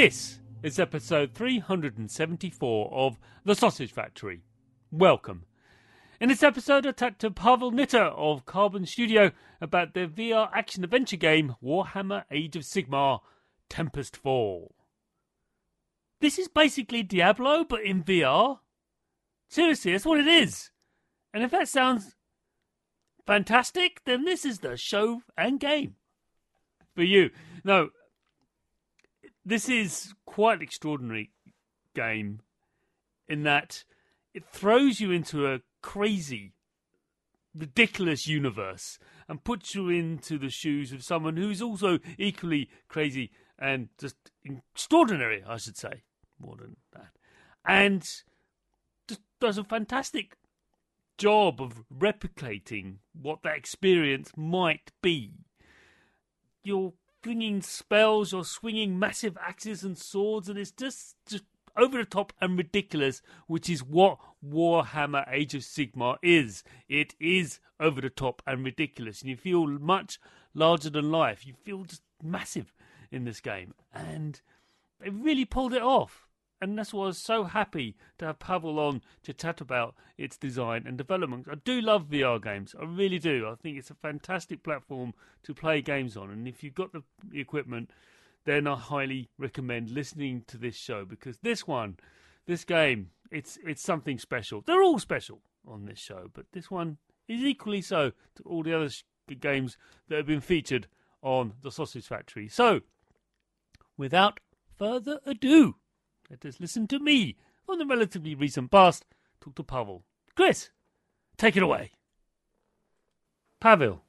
This is episode 374 of The Sausage Factory. Welcome. In this episode, I talked to Pawel Nitta of Carbon Studio about their VR action adventure game Warhammer Age of Sigmar Tempestfall. This is basically Diablo, but in VR. Seriously, that's what it is. And if that sounds fantastic, then this is the show and game for you. No, this is quite an extraordinary game in that it throws you into a crazy, ridiculous universe and puts you into the shoes of someone who's also equally crazy and just extraordinary, I should say, more than that. And just does a fantastic job of replicating what that experience might be. You're flinging spells or swinging massive axes and swords, and it's just, just over the top and ridiculous, which is what Warhammer Age of Sigmar is. It is over the top and ridiculous, and you feel much larger than life. You feel just massive in this game, and they really pulled it off and that's why I was so happy to have Pawel on to chat about its design and development. I do love VR games, I really do. I think it's a fantastic platform to play games on, and if you've got the equipment, then I highly recommend listening to this show because this one, this game, it's it's something special. They're all special on this show, but this one is equally so to all the other games that have been featured on the Sausage Factory. So, without further ado. Let us listen to me on the relatively recent past talk to Pawel. Chris, take it away. Pawel.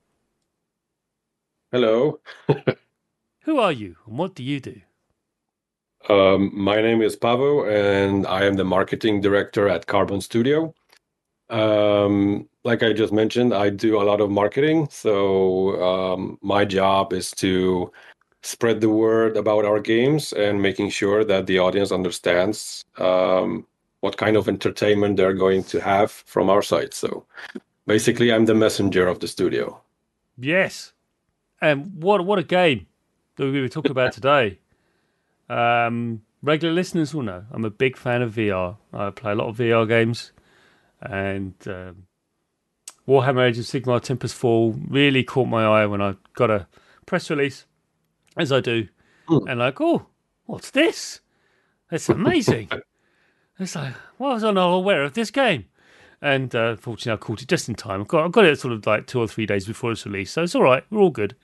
Hello. Who are you and what do you do? Um, my name is Pawel and I am the marketing director at Carbon Studio. Um, like I just mentioned, I do a lot of marketing. So um, my job is to spread the word about our games and making sure that the audience understands um, what kind of entertainment they're going to have from our side. So basically, I'm the messenger of the studio. Yes, and what what a game that we were talking about today. Um, regular listeners will know I'm a big fan of VR. I play a lot of VR games, and um, Warhammer Age of Sigmar Tempestfall really caught my eye when I got a press release as I do, mm. and like, oh, what's this? It's amazing. it's like, why was I not aware of this game? And uh, fortunately, I caught it just in time. I got, I got it sort of like two or three days before its release, so it's all right. We're all good.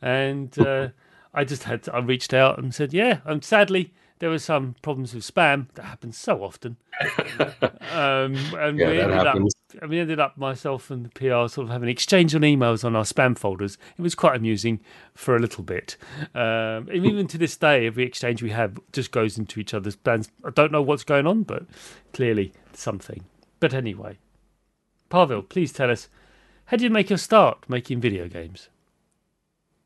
And uh, I just had, to, I reached out and said, yeah. And sadly, there were some problems with spam that happens so often. um, and yeah, we ended happens. up, and we ended up myself and the PR sort of having an exchange on emails on our spam folders. It was quite amusing for a little bit. Um, even to this day, every exchange we have just goes into each other's plans. I don't know what's going on, but clearly something. But anyway, Pawel, please tell us how did you make your start making video games?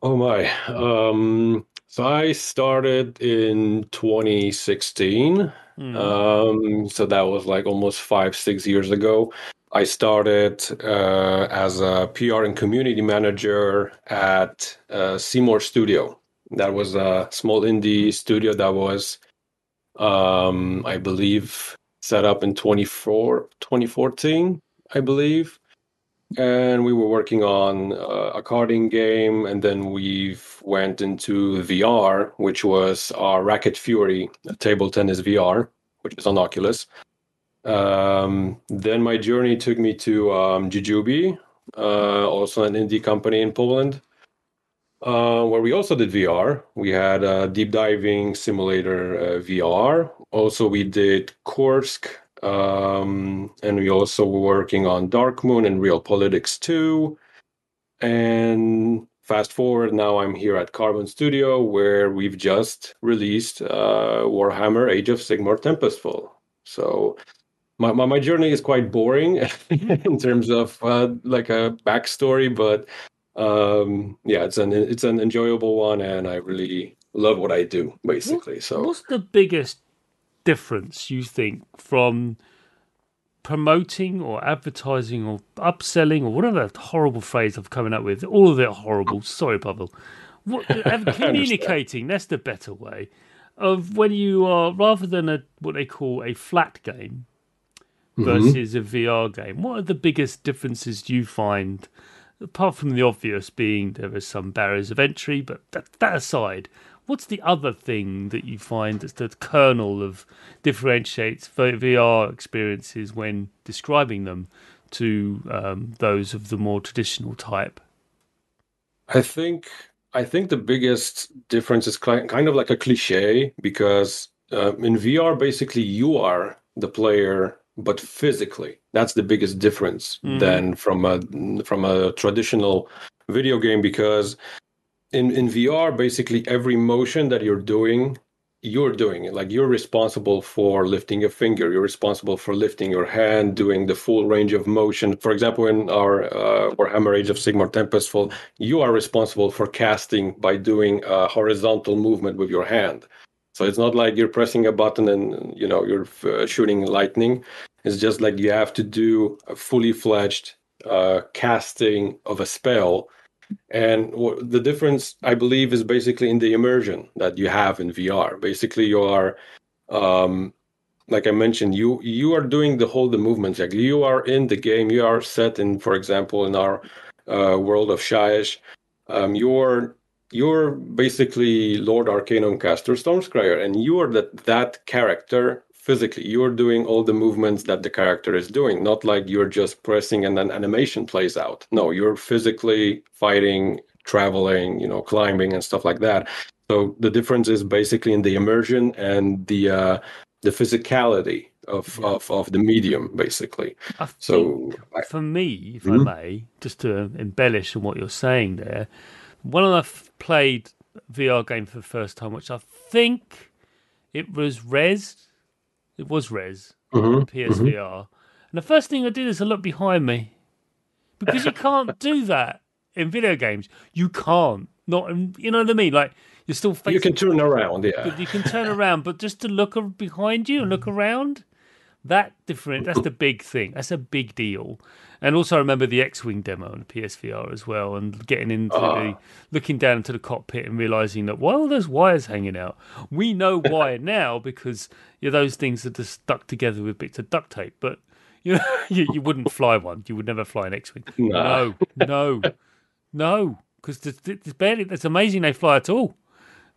Oh my. Um, so I started in 2016. Mm. Um, so that was like almost five, six years ago. I started uh, as a PR and community manager at uh, Seymour Studio. That was a small indie studio that was, um, I believe, set up in 24, 2014, I believe. And we were working on uh, a carding game, and then we went into VR, which was our Racket Fury table tennis VR, which is on Oculus. Um, then my journey took me to um, Jujubee, uh, also an indie company in Poland, uh, where we also did VR. We had a deep diving simulator uh, VR. Also, we did Kursk, um, and we also were working on Dark Moon and Realpolitiks 2. And fast forward, now I'm here at Carbon Studio, where we've just released uh, Warhammer Age of Sigmar Tempestfall. So my, my, my journey is quite boring in terms of uh, like a backstory, but um, yeah, it's an it's an enjoyable one, and I really love what I do basically. What, so, what's the biggest difference you think from promoting or advertising or upselling or whatever horrible phrase I'm coming up with? All of it horrible. Sorry, Bubble. What, communicating that's the better way of when you are rather than a what they call a flat game Mm-hmm. versus mm-hmm. a VR game? What are the biggest differences you find? Apart from the obvious being there are some barriers of entry, but that, that aside, what's the other thing that you find that's the kernel of differentiates VR experiences when describing them to um, those of the more traditional type? I think I think the biggest difference is kind of like a cliche because uh, in VR, basically you are the player but physically. That's the biggest difference mm. than from a from a traditional video game because in in VR basically every motion that you're doing you're doing it like you're responsible for lifting a finger you're responsible for lifting your hand doing the full range of motion for example in our uh, warhammer age of sigmar tempestfall you are responsible for casting by doing a horizontal movement with your hand so it's not like you're pressing a button and you know you're uh, shooting lightning. It's just like you have to do a fully fledged uh, casting of a spell. And the difference, I believe, is basically in the immersion that you have in VR. Basically, you are, um, like I mentioned, you you are doing the whole the movements. Like you are in the game. You are set in, for example, in our uh, world of Shyish. Um, you're you're basically Lord Arcanum caster Stormscryer, and you are that that character physically. You're doing all the movements that the character is doing, not like you're just pressing and then animation plays out. No, you're physically fighting, traveling, you know, climbing and stuff like that. So the difference is basically in the immersion and the uh, the physicality of, yeah. of, of the medium, basically. I so for me, if mm-hmm. I may, just to embellish on what you're saying there, when I played VR game for the first time, which I think it was Rez. It was Rez mm-hmm. PSVR. Mm-hmm. And the first thing I did is I looked behind me because you can't do that in video games. You can't. Not, you know what I mean? Like you're still facing. You can turn around, yeah. You can turn around, but just to look behind you and look around, that different. That's the big thing. That's a big deal. And also, I remember the X-wing demo on the PSVR as well, and getting into the ah. looking down into the cockpit and realizing that why are those wires hanging out? We know why now because you know, those things are just stuck together with bits of duct tape. But you know, you, you wouldn't fly one. You would never fly an X-wing. Nah. No, no, no, because it's barely. It's amazing they fly at all.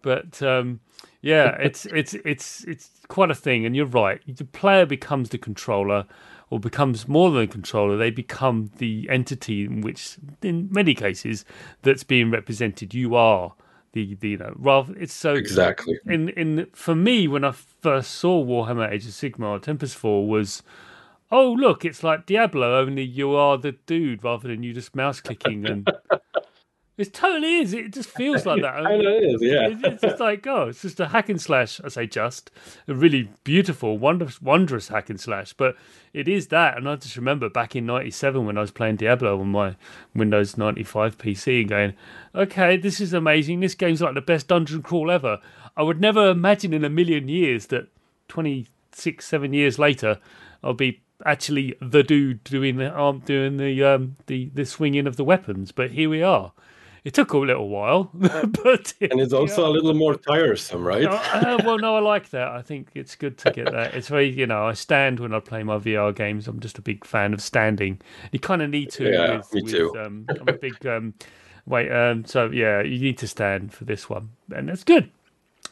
But um, yeah, it's it's it's it's quite a thing, and you're right. The player becomes the controller, or becomes more than a controller. They become the entity in which, in many cases, that's being represented. You are the, the you know rather. It's so exactly in in for me when I first saw Warhammer Age of Sigmar Tempestfall was. Oh look! It's like Diablo, only you are the dude rather than you just mouse clicking and It totally is. It just feels like that. I know it is, yeah. It's just like, oh, it's just a hack and slash. I say just a really beautiful, wondrous, wondrous hack and slash. But it is that. And I just remember back in '97 when I was playing Diablo on my Windows 95 PC and going, okay, this is amazing. This game's like the best dungeon crawl ever. I would never imagine in a million years that 26, seven years later, I'll be actually the dude doing the arm doing the um the the swinging of the weapons. But here we are. It took a little while, but and it's also a little more tiresome, right? uh, uh, well, no, I like that. I think it's good to get that. It's very, you know, I stand when I play my VR games. I'm just a big fan of standing. You kind of need to. Yeah, with, me with, too. Um, I'm a big. Um, wait, um, so yeah, you need to stand for this one, and that's good.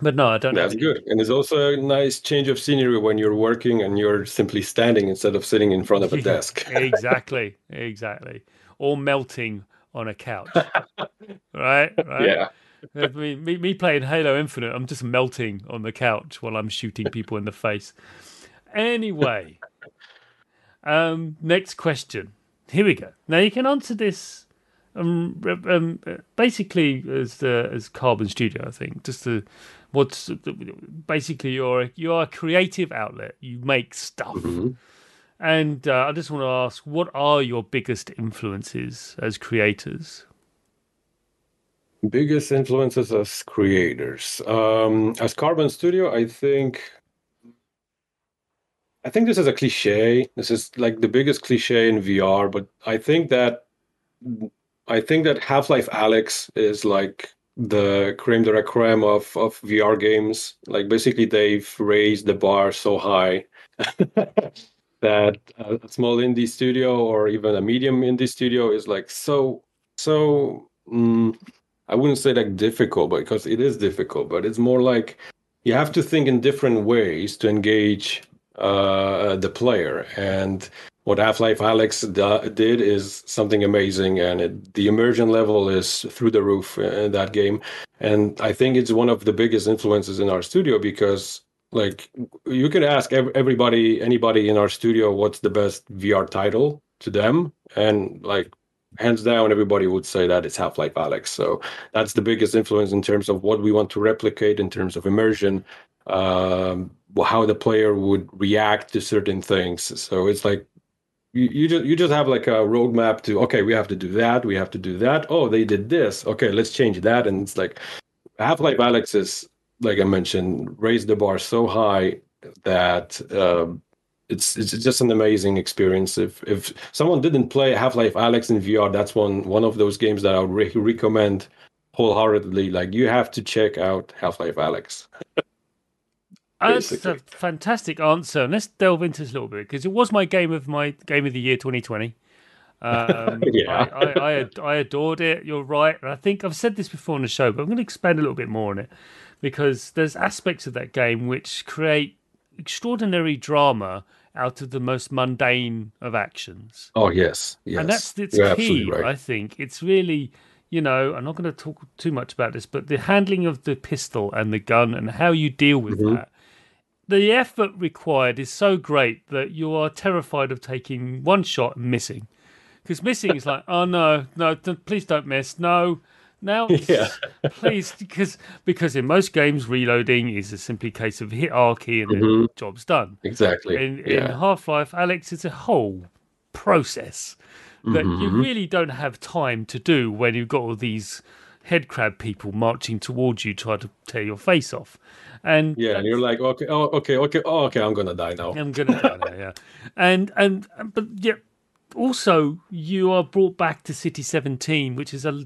But no, I don't. That's good, and it's also a nice change of scenery when you're working and you're simply standing instead of sitting in front of a desk. exactly, exactly, or melting on a couch. right, right. Yeah. I mean, me, me playing Halo Infinite, I'm just melting on the couch while I'm shooting people in the face. Anyway, um, next question. Here we go. Now you can answer this um, um, basically as uh, as Carbon Studio, I think. Just to what's basically you're you're a creative outlet. You make stuff. Mm-hmm. And uh, I just want to ask, what are your biggest influences as creators? Biggest influences as creators. Um, as Carbon Studio, I think. I think this is a cliche. This is like the biggest cliche in VR, but I think that I think that Half Life Alyx is like the creme de la creme of of VR games. Like basically, they've raised the bar so high that a small indie studio or even a medium indie studio is like so so. Mm, I wouldn't say like difficult, because it is difficult, but it's more like you have to think in different ways to engage uh, the player. And what Half-Life Alyx did is something amazing, and it, the immersion level is through the roof in that game. And I think it's one of the biggest influences in our studio because, like, you could ask everybody, anybody in our studio, what's the best VR title to them, and like hands down, everybody would say that it's Half Life Alyx So that's the biggest influence in terms of what we want to replicate in terms of immersion, um, how the player would react to certain things. So it's like you, you just you just have like a roadmap to okay, we have to do that, we have to do that. Oh, they did this. Okay, let's change that. And it's like Half Life Alyx is like I mentioned, raised the bar so high that. Um, it's it's just an amazing experience. If if someone didn't play Half Life Alyx in VR, that's one one of those games that I would re- recommend wholeheartedly. Like you have to check out Half Life Alyx. That's a fantastic answer. And Let's delve into this a little bit because it was my game of my game of the year 2020. Um, yeah, I, I, I, I adored it. You're right. I think I've said this before on the show, but I'm going to expand a little bit more on it because there's aspects of that game which create extraordinary drama out of the most mundane of actions. Oh yes, yes. and that's it's You're key. right. I think it's really, you know, I'm not going to talk too much about this, but the handling of the pistol and the gun and how you deal with Mhm. that. The effort required is so great that you are terrified of taking one shot and missing, because missing is like, oh no, no, please don't miss, no. Now, Yeah. please, because because in most games, reloading is a simply case of hit R key and then Mhm. job's done Exactly. in, in. Half Life, Alyx, it's a whole process that you Mhm. really don't have time to do when you've got all these head crab people marching towards you trying to tear your face off. And Yeah, and you're like, okay, oh, okay, okay, oh, okay, I'm gonna die now. I'm gonna die now, yeah. And and but yeah also you are brought back to City 17, which is a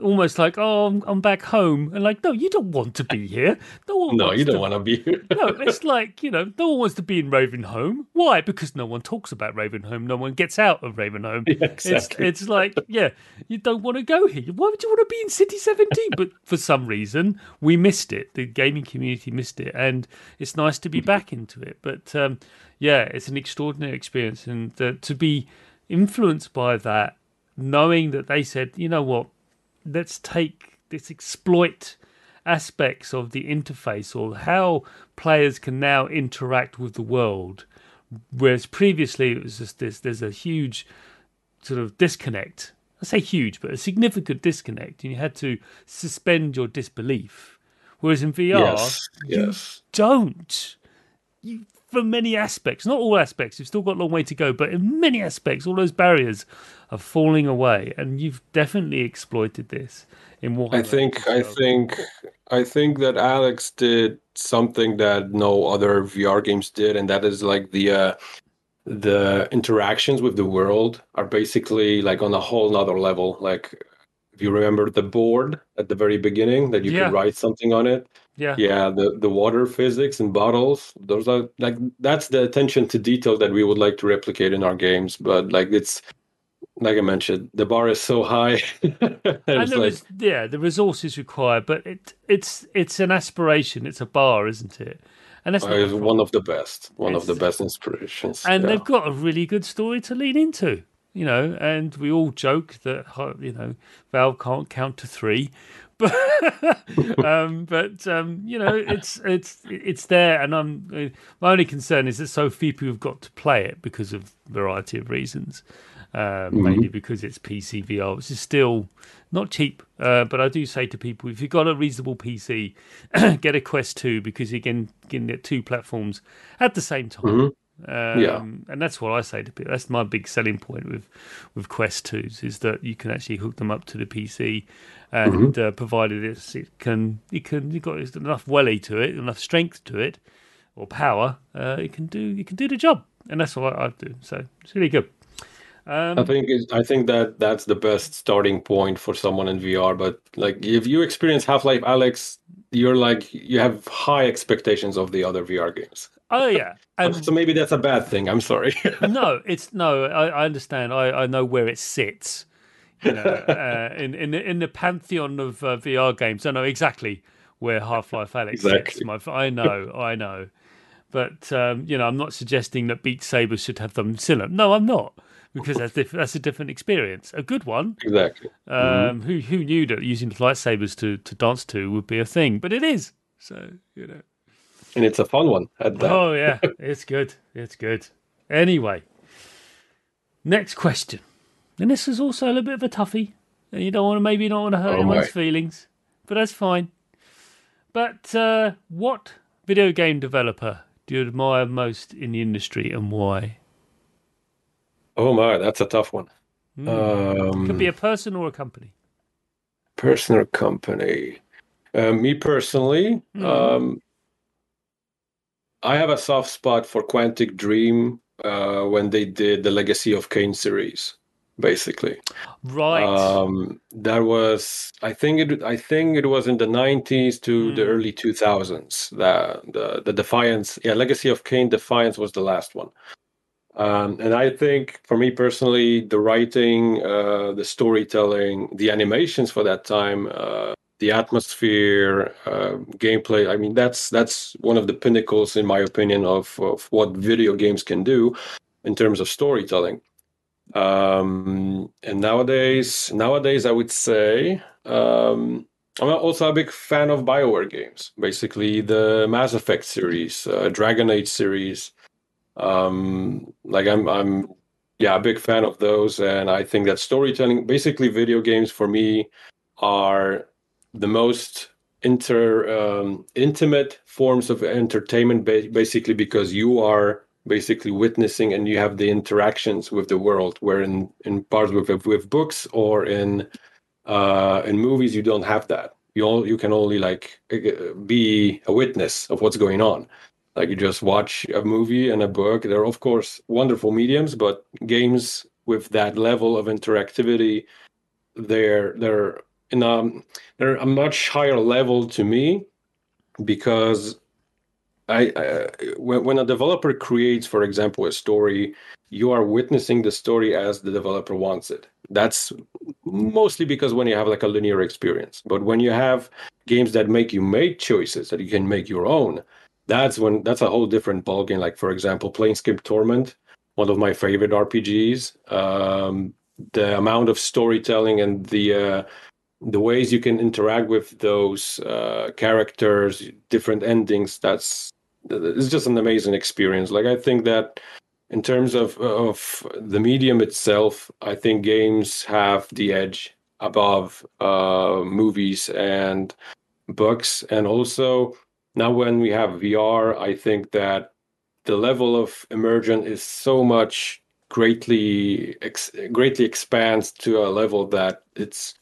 almost like oh I'm, I'm back home and like no you don't want to be here no No, you don't to want to be here. no, it's like, you know, no one wants to be in Ravenholm. Why? Because no one talks about Ravenholm. No one gets out of Ravenholm. Yeah, exactly. It's, it's like, yeah, you don't want to go here. Why would you want to be in City 17? but for some reason, we missed it. The gaming community missed it. And it's nice to be back into it. But um, yeah, it's an extraordinary experience. And uh, to be influenced by that, knowing that they said, you know what, let's take this exploit aspects of the interface or how players can now interact with the world. Whereas previously it was just this there's a huge sort of disconnect. I say huge but a significant disconnect and you had to suspend your disbelief. Whereas in vr yes, you yes. don't. You for many aspects not all aspects you've still got a long way to go but in many aspects all those barriers are falling away and you've definitely exploited this in Warhammer. I think I think I think that Alyx did something that no other VR games did, and that is like the uh, the interactions with the world are basically like on a whole nother level. Like if you remember the board at the very beginning that you Yeah. could write something on it. Yeah. Yeah, the the water physics and bottles, those are like that's the attention to detail that we would like to replicate in our games. But like it's like I mentioned, the bar is so high. and there like, is, yeah, the resources required, but it it's it's an aspiration. It's a bar, isn't it? And that's uh, it's one of the best, one of the best inspirations. and yeah. they've got a really good story to lean into. You know, and we all joke that you know Valve can't count to three, but um, but um, you know it's it's it's there, and I'm my only concern is that so few people have got to play it because of a variety of reasons. Uh, Mainly because it's PC VR, which is still not cheap. Uh, but I do say to people, if you've got a reasonable PC, get a Quest 2 because you can get two platforms at the same time. Um, Yeah. and that's what I say to people. That's my big selling point with with Quest twos is that you can actually hook them up to the PC, and uh, provided it's, it can it can you got enough welly to it, enough strength to it, or power, uh, it can do you can do the job, and that's what I, I do. So it's really good. Um, I think I think that that's the best starting point for someone in VR. But like, if you experience Half Life, Alyx, you're like you have high expectations of the other VR games. Oh yeah, and so maybe that's a bad thing. I'm sorry. no, it's no. I, I understand. I, I know where it sits. You know, uh, in in the, in the pantheon of uh, VR games, I know exactly where Half Life Alyx sits. Exactly. My, I know, I know. But um, you know, I'm not suggesting that Beat Saber should have them similar. No, I'm not, because that's diff- that's a different experience. A good one. exactly. Um, Who who knew that using lightsabers to to dance to would be a thing? But it is. So you know. And it's a fun one at that. Oh yeah, it's good. It's good. Anyway, next question, and this is also a little bit of a toughie, and you don't want to maybe not want to hurt Oh, anyone's my. feelings, but that's fine. But uh, what video game developer do you admire most in the industry, and why? Oh my, that's a tough one. Hmm. Um, Could be a person or a company. person or company. Uh, me personally, um, I have a soft spot for Quantic Dream uh, when they did the Legacy of Kain series. Basically, Right. um, that was I think it I think it was in the '90s to the Mm. early 2000s. The, the the Defiance, yeah, Legacy of Kain Defiance was the last one. Um, and I think, for me personally, the writing, uh, the storytelling, the animations for that time, uh, the atmosphere, uh, gameplay. I mean, that's that's one of the pinnacles, in my opinion, of of what video games can do in terms of storytelling. Um, and nowadays, nowadays, I would say. Um, I'm also a big fan of Bioware games, basically the Mass Effect series, uh, Dragon Age series, um like i'm i'm yeah a big fan of those and i think that storytelling basically video games for me are the most inter um, intimate forms of entertainment ba- basically because you are basically witnessing and you have the interactions with the world where in in parts with with books or in uh in movies you don't have that. You all you can only like uh, be a witness of what's going on. Like you just watch a movie and a book. They're of course wonderful mediums but games with that level of interactivity they're they're in a they're a much higher level to me because I, I when, when a developer creates for example a story you are witnessing the story as the developer wants it that's mostly because when you have like a linear experience but when you have games that make you make choices that you can make your own that's when that's a whole different ballgame. Like for example, Planescape Torment, one of my favorite RPGs. Um, the amount of storytelling and the uh, the ways you can interact with those uh, characters, different endings. That's it's just an amazing experience. Like I think that in terms of of the medium itself, I think games have the edge above uh, movies and books, and also now when we have VR, I think that the level of immersion is so much greatly ex- greatly expands to a level that it's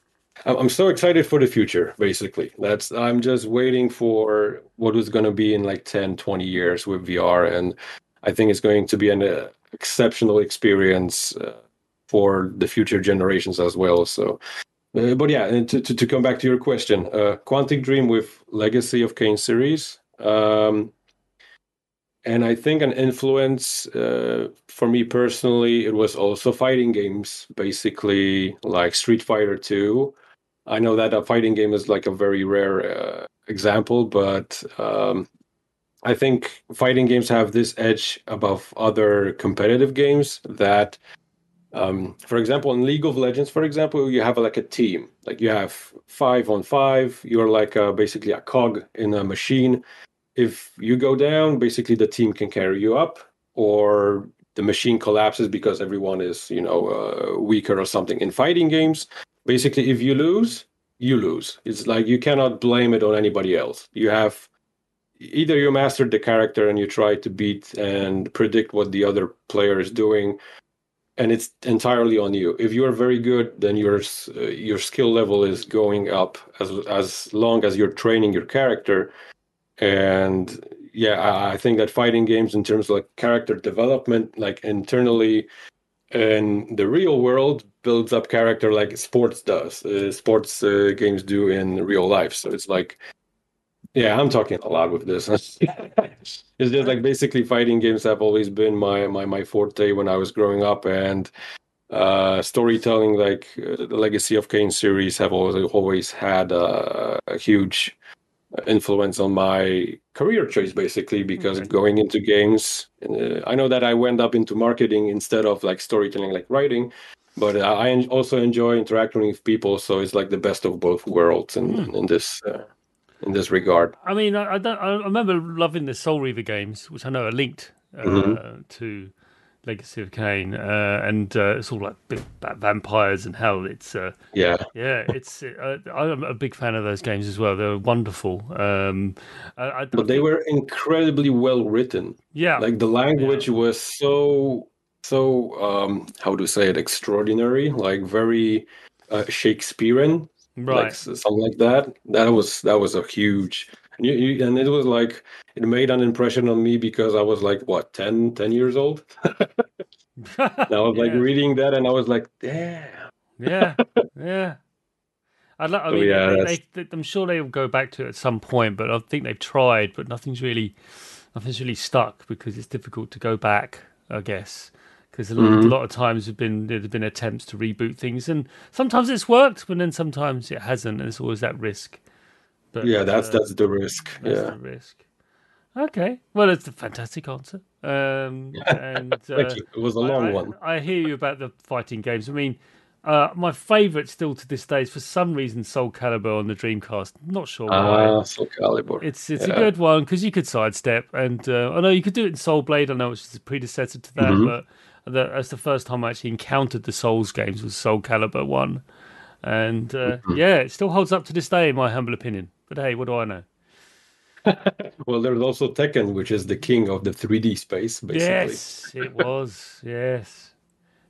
I'm so excited for the future basically. That's I'm just waiting for what is going to be in like 10 20 years with VR and I think it's going to be an uh, exceptional experience uh, for the future generations as well. So, uh, but yeah, to, to, to come back to your question, uh, Quantic Dream with Legacy of Kain series. Um, and I think an influence uh, for me personally, it was also fighting games, basically like Street Fighter 2. I know that a fighting game is like a very rare uh, example, but um, I think fighting games have this edge above other competitive games that, um, for example, in League of Legends, for example, you have like a team, like you have five on five. You're like a, basically a cog in a machine if you go down, basically the team can carry you up, or the machine collapses because everyone is, you know, uh, weaker or something. In fighting games, basically, if you lose, you lose. It's like you cannot blame it on anybody else. You have either you mastered the character and you try to beat and predict what the other player is doing, and it's entirely on you. If you are very good, then your uh, your skill level is going up as as long as you're training your character and yeah I, I, think that fighting games in terms of like character development like internally in the real world builds up character like sports does uh, sports uh, games do in real life. So it's like yeah i'm talking a lot with this. It's just like basically fighting games have always been my my my forte when i was growing up. And uh, storytelling like uh, the legacy of Kain series have always always had a huge influence on my career choice basically because okay. going into games uh, i know that i went up into marketing instead of like storytelling like writing but i also enjoy interacting with people so it's like the best of both worlds in, mm. in this uh, in this regard i mean I, I, don't i remember loving the soul reaver games which i know are linked uh, mm-hmm. to Legacy of Kain, uh, and uh, it's all like big, vampires and hell. It's uh, yeah, yeah. It's uh, I'm a big fan of those games as well. They're wonderful. Um, I, I but they were incredibly well written. Yeah, like the language yeah. was so so um, how to say it extraordinary, like very uh, Shakespearean, right? Like, something like that. That was that was a huge and, you, you, and it was like it made an impression on me because I was like what 10, 10 years old. I was like reading that, and I was like, damn. Yeah, yeah. I, I mean, yeah, they, they, I'm sure they'll go back to it at some point, but I think they've tried, but nothing's really, nothing's really stuck because it's difficult to go back. I guess because a, mm-hmm. a, lot of times have been there've been attempts to reboot things, and sometimes it's worked, but then sometimes it hasn't, and it's always that risk. But, yeah, that's uh, that's the risk. That's yeah, the risk. Okay, well, it's a fantastic answer. Um, and uh, thank you. It was a long I, one. I, I, hear you about the fighting games. I mean, uh, my favourite still to this day is for some reason Soul Calibur on the Dreamcast. not sure why. Ah, Soul Calibur. It's it's yeah. a good one because you could sidestep, and uh, I know you could do it in Soul Blade. I know it's just a predecessor to that, mm-hmm. but the, that's the first time I actually encountered the Souls games was Soul Calibur one, and uh, mm-hmm. yeah, it still holds up to this day, in my humble opinion. But hey, what do I know? well, there's also Tekken, which is the king of the 3D space, basically. Yes, it was. yes.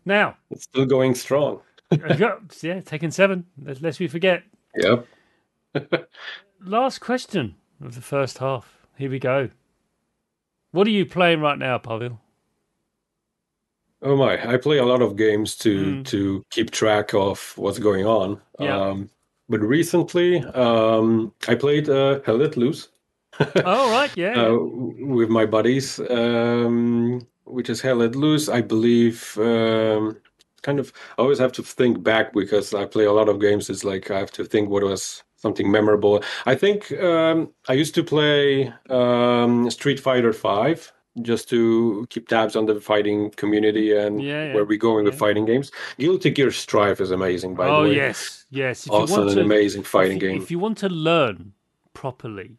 Now it's still going strong. yeah, Tekken Seven. Lest we forget. Yep. Last question of the first half. Here we go. What are you playing right now, Pawel? Oh my! I play a lot of games to mm. to keep track of what's going on. Yeah. Um, but recently, um, I played uh, Hell Let Loose. oh right, yeah. uh, with my buddies, um, which is Hell Let Loose. I believe. Um, kind of, I always have to think back because I play a lot of games. It's like I have to think what was something memorable. I think um, I used to play um, Street Fighter Five just to keep tabs on the fighting community and yeah, yeah, where we're going yeah. with fighting games. Guilty Gear Strive is amazing, by oh, the way. Oh yes, yes. If also an to, amazing fighting if game. If you want to learn properly,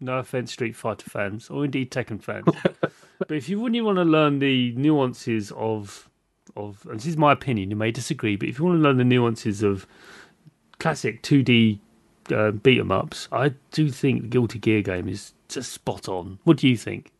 no offense, Street Fighter fans, or indeed Tekken fans, but if you really want to learn the nuances of, of, and this is my opinion, you may disagree, but if you want to learn the nuances of classic 2D uh, beat 'em ups, I do think the Guilty Gear game is just spot on. What do you think?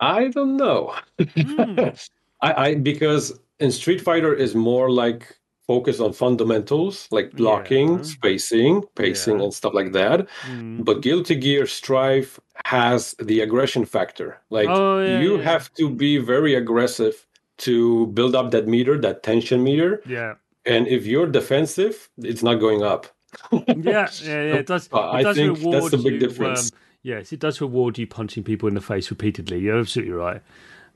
I don't know. Mm. I, I because in Street Fighter is more like focus on fundamentals like blocking, Yeah. spacing, pacing, Yeah. and stuff like that. Mm. But Guilty Gear Strive has the aggression factor. Like Oh, yeah, you have to be very aggressive to build up that meter, that tension meter. Yeah. And if you're defensive, it's not going up. Yeah, yeah, yeah. It does. It I does think reward that's the big you, difference. Um, yes, it does reward you punching people in the face repeatedly. You're absolutely right.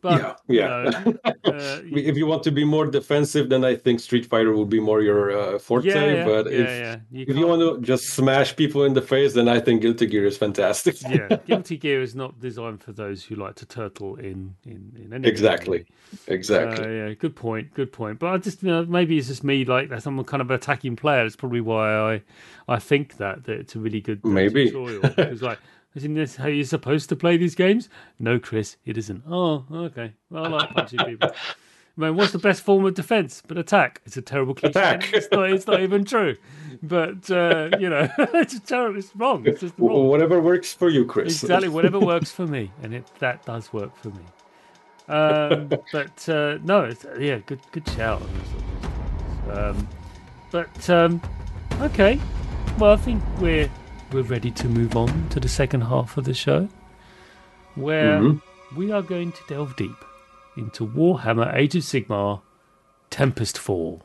But yeah, you yeah. know, uh, if you want to be more defensive, then I think Street Fighter would be more your uh, forte. yeah, yeah, but if yeah. You if you want to just smash people in the face, then I think Guilty Gear is fantastic. yeah, Guilty Gear is not designed for those who like to turtle in in, in any Exactly. really. exactly. Uh, yeah, good point. Good point. But I just, you know, maybe it's just me like that. I'm a kind of attacking player. That's probably why I, I think that that it's a really good Maybe. tutorial. Because like, isn't this how you're supposed to play these games? No, Chris, it isn't. Oh, okay. Well, I like punching people. Man, what's the best form of defense but attack? It's a terrible cliche. Attack. It's not. It's not even true. But uh, you know, it's terrible. It's wrong. It's just wrong. Whatever works for you, Chris. Exactly, whatever works for me, and it that does work for me. Um, but uh, no, it's, yeah, good good shout. on this one. Um, but um, okay, well, I think we're we're ready to move on to the second half of the show, where Mhm. we are going to delve deep into Warhammer Age of Sigmar Tempestfall.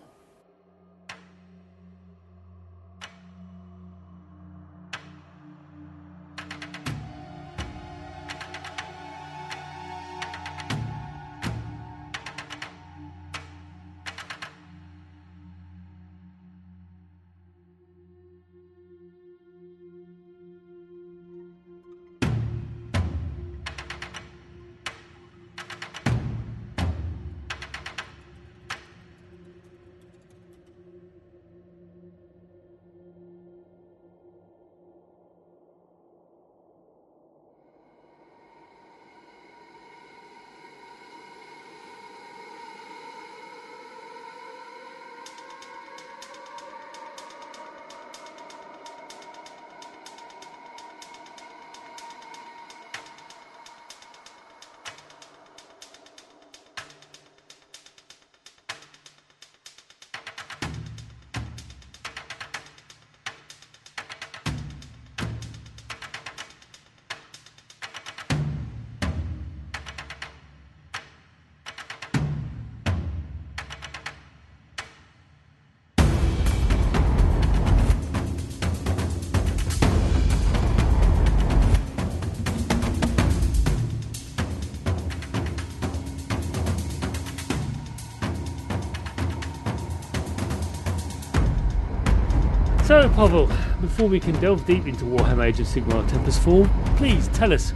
So, Pawel, before we can delve deep into Warhammer Age of Sigmar Tempestfall, please tell us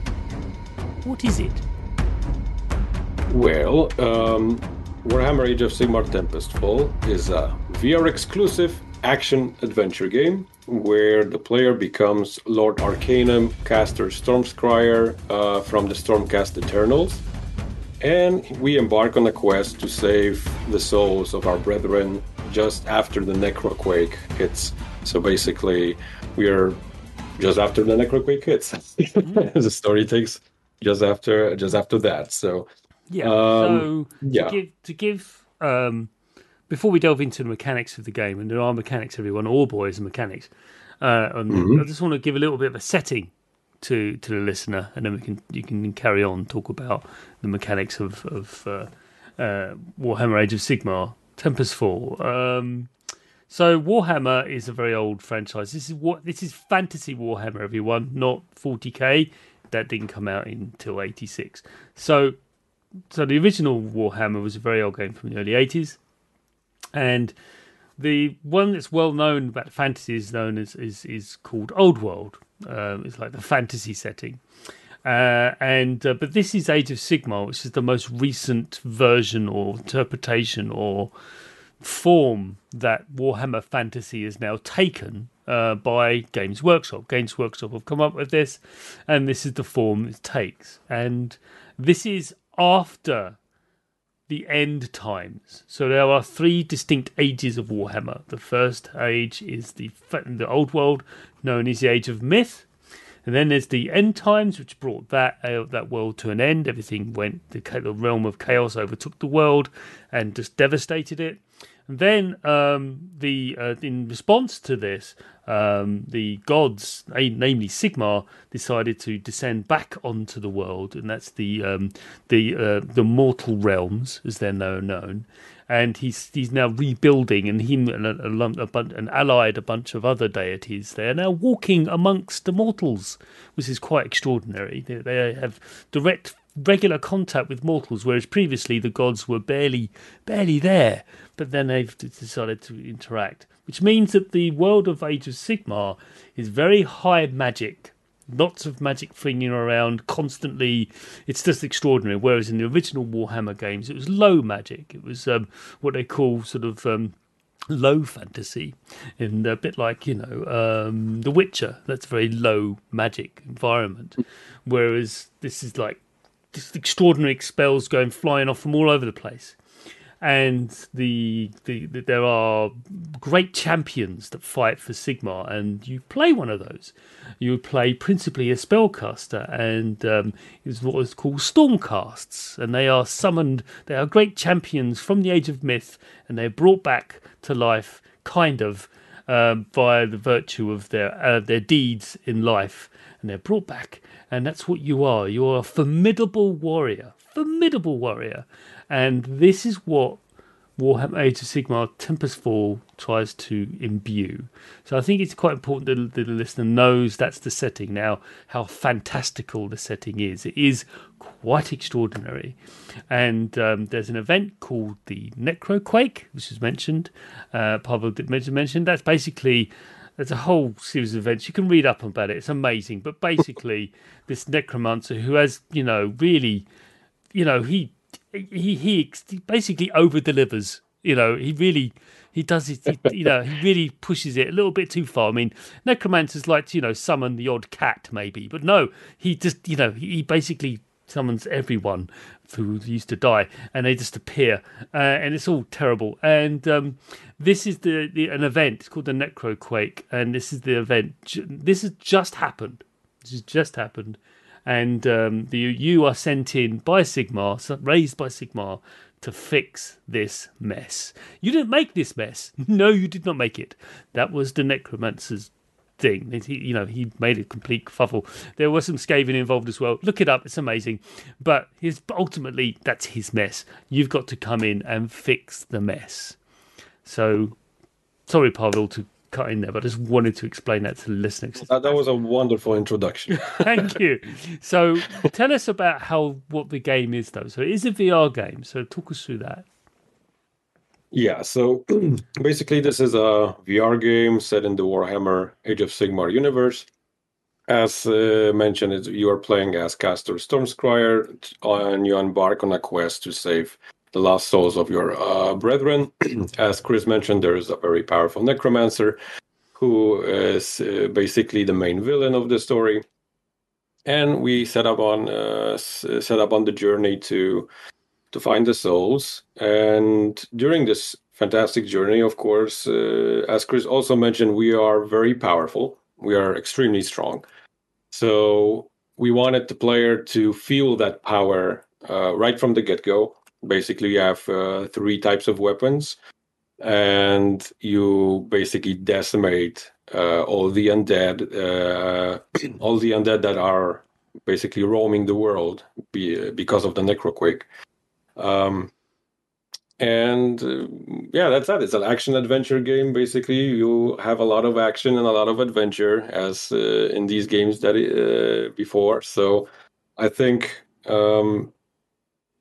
what is it? Well, um, Warhammer Age of Sigmar Tempestfall is a VR exclusive action adventure game where the player becomes Lord Arcanum, caster Stormscryer uh, from the Stormcast Eternals, and we embark on a quest to save the souls of our brethren just after the Necroquake hits. So basically, we are just after the Necroquake hits. the story takes just after just after that. So Yeah. Um, so yeah. to give to give um, before we delve into the mechanics of the game, and there are mechanics, everyone, all boys and mechanics. Uh, and Mm-hmm. I just want to give a little bit of a setting to to the listener, and then we can you can carry on talk about the mechanics of of uh, uh, Warhammer Age of Sigmar, Tempestfall. Um, so Warhammer is a very old franchise. This is what this is fantasy Warhammer, everyone, not 40k. That didn't come out until 86. So so the original Warhammer was a very old game from the early 80s, and the one that's well known about fantasy is known as is is called Old World. Um, it's like the fantasy setting, uh, and uh, but this is Age of Sigmar, which is the most recent version or interpretation or form that Warhammer Fantasy is now taken uh, by Games Workshop. Games Workshop have come up with this, and this is the form it takes. And this is after the end times. So there are three distinct ages of Warhammer. The first age is the the old world, known as the Age of Myth. And then there's the end times, which brought that uh, that world to an end. Everything went the, the realm of chaos overtook the world and just devastated it. And then um, the uh, in response to this, um, the gods, namely Sigmar, decided to descend back onto the world, and that's the um, the uh, the mortal realms, as they're now known. And he's he's now rebuilding, and him and a, a, a, an allied a bunch of other deities. They are now walking amongst the mortals, which is quite extraordinary. They, they have direct regular contact with mortals, whereas previously the gods were barely barely there. But then they've decided to interact, which means that the world of Age of Sigmar is very high magic. Lots of magic flinging around constantly. It's just extraordinary. Whereas in the original Warhammer games, it was low magic. It was um, what they call sort of um, low fantasy, and a bit like you know um, The Witcher. That's a very low magic environment, whereas this is like just extraordinary spells going flying off from all over the place. And the, the, the there are great champions that fight for Sigmar, and you play one of those. You play principally a spellcaster, and um, it's what is called stormcasts, and they are summoned. They are great champions from the Age of Myth, and they're brought back to life, kind of, um, via the virtue of their uh, their deeds in life, and they're brought back and that's what you are. You are a formidable warrior, formidable warrior, and this is what Warhammer Age of Sigmar Tempestfall tries to imbue. So I think it's quite important that the listener knows that's the setting. Now, how fantastical the setting is. It is quite extraordinary. And um, there's an event called the Necroquake, which was mentioned. Uh, Pawel did mention. That's basically there's a whole series of events. You can read up about it. It's amazing. But basically, this necromancer who has, you know, really, you know, he he basically over delivers. You know, he really he does it. You know, he really pushes it a little bit too far. I mean, necromancers like to you know summon the odd cat maybe, but no, he just you know he basically summons everyone who used to die, and they just appear, uh, and it's all terrible. And um, this is the, the an event it's called the Necroquake, and this is the event. This has just happened. This has just happened, and um, the you are sent in by Sigmar, raised by Sigmar, to fix this mess. You didn't make this mess. No, you did not make it. That was the necromancer's thing. He, you know, he made a complete kerfuffle. There was some scathing involved as well. Look it up; it's amazing. But his ultimately, that's his mess. You've got to come in and fix the mess. So, sorry, Pawel, to cut in there, but I just wanted to explain that to the listeners. That, that was a wonderful introduction. Thank you. So, tell us about how what the game is, though. So, it is a VR game. So, talk us through that. Yeah, so basically, this is a VR game set in the Warhammer Age of Sigmar universe. As uh, mentioned, you are playing as Caster Stormscryer, and you embark on a quest to save the last souls of your uh, brethren. as Chris mentioned, there is a very powerful necromancer who is uh, basically the main villain of the story, and we set up on uh, set up on the journey to to find the souls. And during this fantastic journey, of course, uh, as Chris also mentioned, we are very powerful. We are extremely strong. So we wanted the player to feel that power uh, right from the get go. Basically, you have uh, three types of weapons, and you basically decimate uh, all the undead, uh, all the undead that are basically roaming the world be, because of the necroquake. Um, and uh, yeah, that's that. It's an action adventure game. Basically, you have a lot of action and a lot of adventure, as uh, in these games that uh, before. So, I think, um,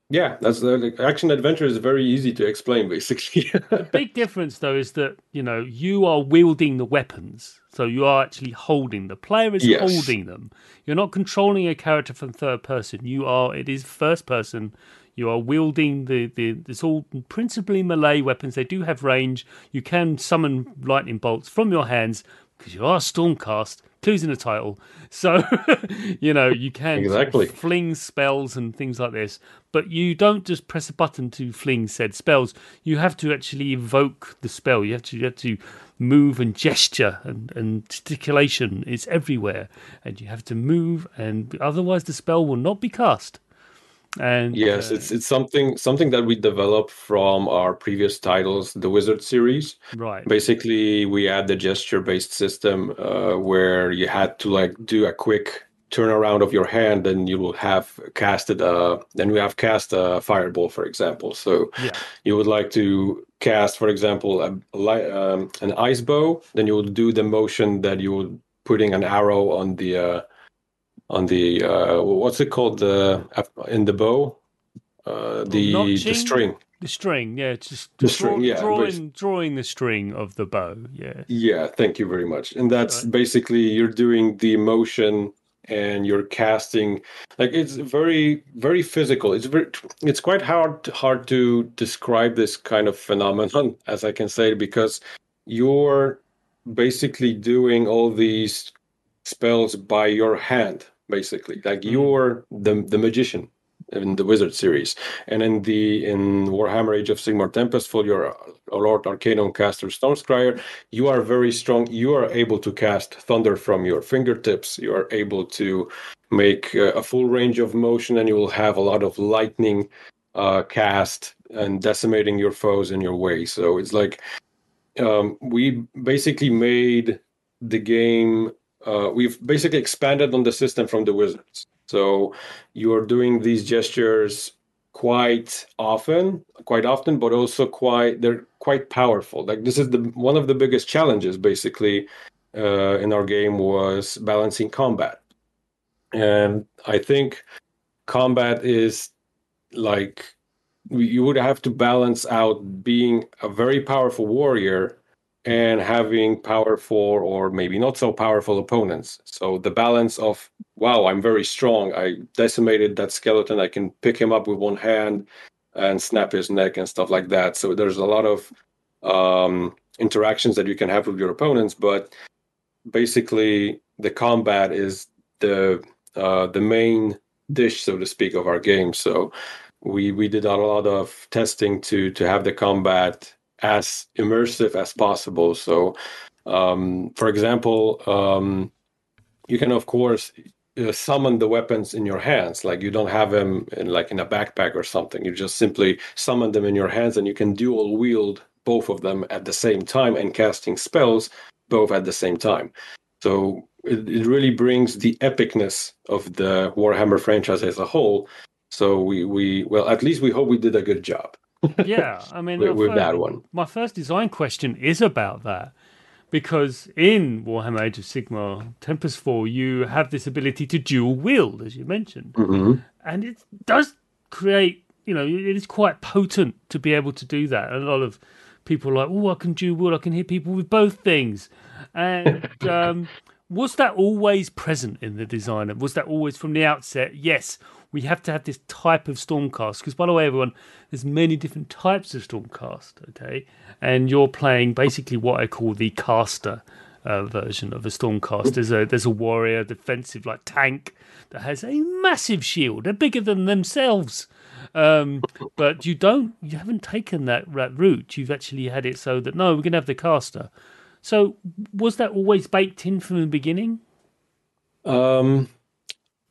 yeah, that's the action adventure is very easy to explain. Basically, the big difference though is that you know you are wielding the weapons, so you are actually holding. The player is yes. holding them. You're not controlling a character from third person. You are. It is first person you are wielding the, the it's all principally melee weapons. They do have range. You can summon lightning bolts from your hands because you are Stormcast. Clues in the title, so you know you can exactly fling spells and things like this. But you don't just press a button to fling said spells. You have to actually evoke the spell. You have to you have to move and gesture and, and gesticulation is everywhere, and you have to move, and otherwise the spell will not be cast And yes, uh, it's it's something something that we developed from our previous titles, the Wizard series. right. Basically, we add the gesture-based system uh, where you had to like do a quick turnaround of your hand, and you will have casted a. Then we have cast a fireball, for example. So Yeah. you would like to cast, for example, a, um, an ice bow. Then you will do the motion that you would putting an arrow on the. Uh, on the uh, what's it called? The in the bow? Uh, the the string. The string, yeah, it's just The draw- string, yeah, drawing drawing the string of the bow, yeah. yeah thank you very much. And that's Right. basically you're doing the motion and you're casting like it's very very physical. It's very it's quite hard hard to describe this kind of phenomenon as i can say because you're basically doing all these spells by your hand basically like Mm. you're the the magician in the wizard series. And in the in warhammer age of sigmar Tempestfall you're a lord arcanum caster stormscryer you are very strong. You are able to cast thunder from your fingertips. You are able to make uh, a full range of motion and you will have a lot of lightning uh, cast and decimating your foes in your way. So it's like um, we basically made the game uh, we've basically expanded on the system from the wizards. So you're doing these gestures quite often quite often but also quite they're quite powerful. Like this is the one of the biggest challenges basically uh, in our game was balancing combat. And i think combat is like you would have to balance out being a very powerful warrior and having powerful or maybe not so powerful opponents. So the balance of wow, I'm very strong. I decimated that skeleton. I can pick him up with one hand and snap his neck and stuff like that. So there's a lot of um, interactions that you can have with your opponents, but basically the combat is the uh, the main dish, so to speak, of our game. So we we did a lot of testing to to have the combat as immersive as possible. So, um, for example, um, you can of course uh, summon the weapons in your hands. Like you don't have them in like in a backpack or something. You just simply summon them in your hands, and you can dual wield both of them at the same time and casting spells both at the same time. So it, it really brings the epicness of the Warhammer franchise as a whole. So we we well at least we hope we did a good job Yeah, I mean, with, my with that one. My first design question is about that because in Warhammer Age of Sigmar Tempestfall, you have this ability to dual wield, as you mentioned, hmm and it does create, you know, it is quite potent to be able to do that. A lot of people are like, oh, I can dual wield, I can hit people with both things, and. um was that always present in the design? Was that always from the outset? Yes, we have to have this type of stormcast. Because, by the way, everyone, there's many different types of stormcast. Okay, and you're playing basically what I call the caster uh, version of a stormcast. There's a there's a warrior defensive like tank that has a massive shield. They're bigger than themselves. Um, but you don't, you haven't taken that, that route. You've actually had it so that no, we're gonna have the caster. So was that always baked in from the beginning? Um,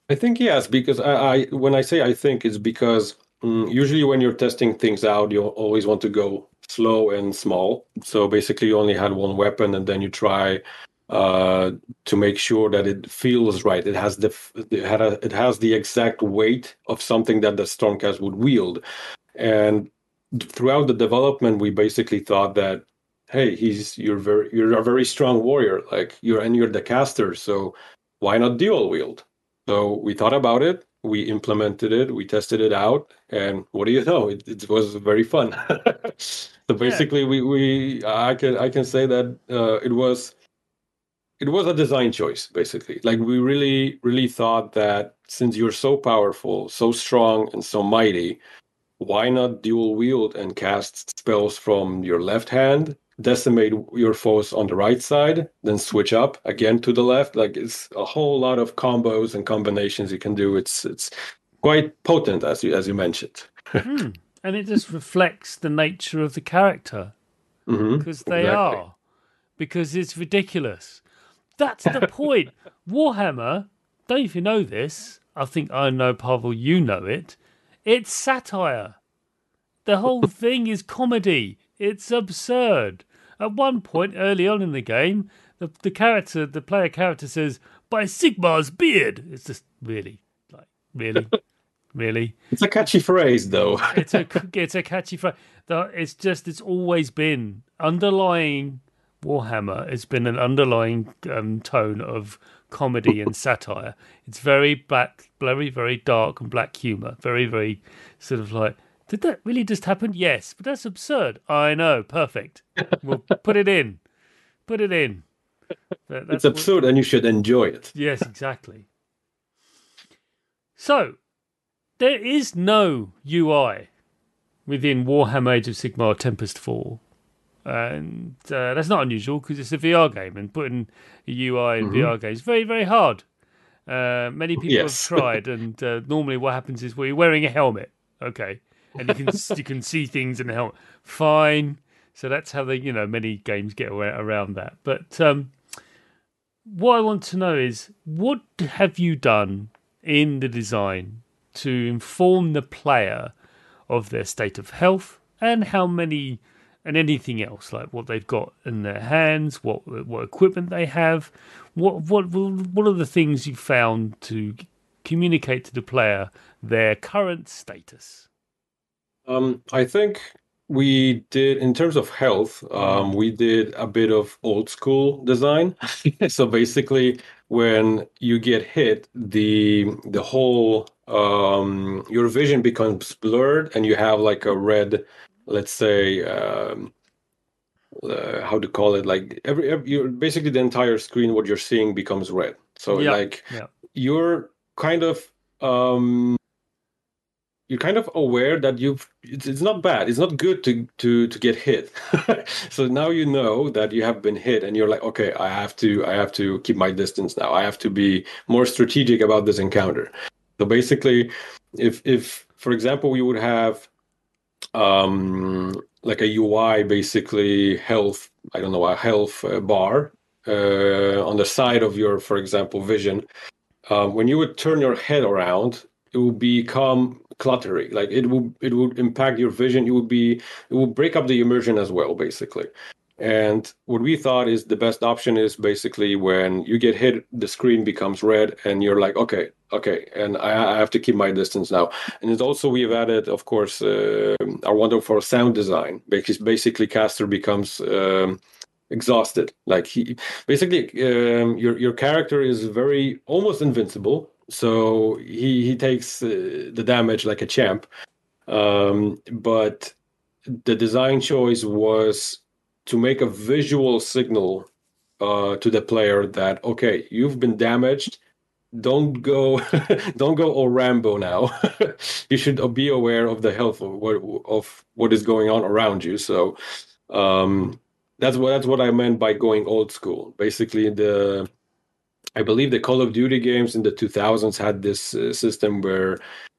I think yes, because I, I when I say I think it's because mm, usually when you're testing things out, you always want to go slow and small. So basically, you only had one weapon, and then you try uh, to make sure that it feels right. It has the it had a, it has the exact weight of something that the Stormcast would wield, and throughout the development, we basically thought that hey, he's you're very you're a very strong warrior, like you're and you're the caster, so why not dual wield? So we thought about it, we implemented it, we tested it out, and what do you know? It, it was very fun. so basically, we we I can I can say that uh, it was it was a design choice basically like we really really thought that since you're so powerful so strong and so mighty why not dual wield and cast spells from your left hand decimate your foes on the right side then switch up again to the left like it's a whole lot of combos and combinations you can do it's it's quite potent as you as you mentioned Hmm. And it just reflects the nature of the character Mhm, because they exactly. are, because it's ridiculous. That's the point. Warhammer, don't you know this, I think I know, Pawel, you know it. It's satire. The whole thing is comedy. It's absurd. At one point early on in the game, the, the character, the player character says, by Sigmar's beard. It's just really, like, really, really. It's a catchy phrase, though. it's a it's a catchy phrase. It's just it's always been underlying Warhammer. It's been an underlying um, tone of comedy and satire. It's very black, very very dark and black humor. Very very sort of like. Did that really just happen? Yes, but that's absurd. I know. Perfect. We'll put it in. Put it in. it's absurd what... and you should enjoy it. Yes, exactly. so, there is no UI within Warhammer Age of Sigmar Tempestfall. And uh, that's not unusual because it's a VR game, and putting a UI in mm-hmm. VR games is very, very hard. Uh, many people yes. have tried, and uh, normally what happens is well, you're wearing a helmet, okay, and you can you can see things in the helmet. Fine, so that's how they, you know, many games get around that. But um, what I want to know is, what have you done in the design to inform the player of their state of health and how many and anything else like what they've got in their hands, what what equipment they have, what what what are the things you found to communicate to the player their current status? Um, I think we did in terms of health. Um, we did a bit of old school design. so basically, when you get hit, the the whole um, your vision becomes blurred, and you have like a red, let's say. Um, uh, how to call it like every, every you're basically the entire screen what you're seeing becomes red so yeah. like yeah. you're kind of um you're kind of aware that you've it's, it's not bad. It's not good to to to get hit. So now you know that you have been hit and you're like okay i have to i have to keep my distance now. I have to be more strategic about this encounter. So basically if if for example we would have um like a ui basically health i don't know a health uh, bar uh, on the side of your for example vision um, when you would turn your head around it will become cluttery like it will it would impact your vision. It would be it will break up the immersion as well basically. And what we thought is the best option is basically when you get hit the screen becomes red and you're like okay okay and i, I have to keep my distance now. And it's also we've added of course uh, our wonderful sound design because basically caster becomes um, exhausted. Like he basically um, your your character is very almost invincible so he he takes uh, the damage like a champ. Um, but the design choice was to make a visual signal uh, to the player that okay, you've been damaged. Don't go, don't go all Rambo now. you should be aware of the health of what of what is going on around you. So um, that's what that's what I meant by going old school. Basically, the I believe the Call of Duty games in the 2000s had this uh, system where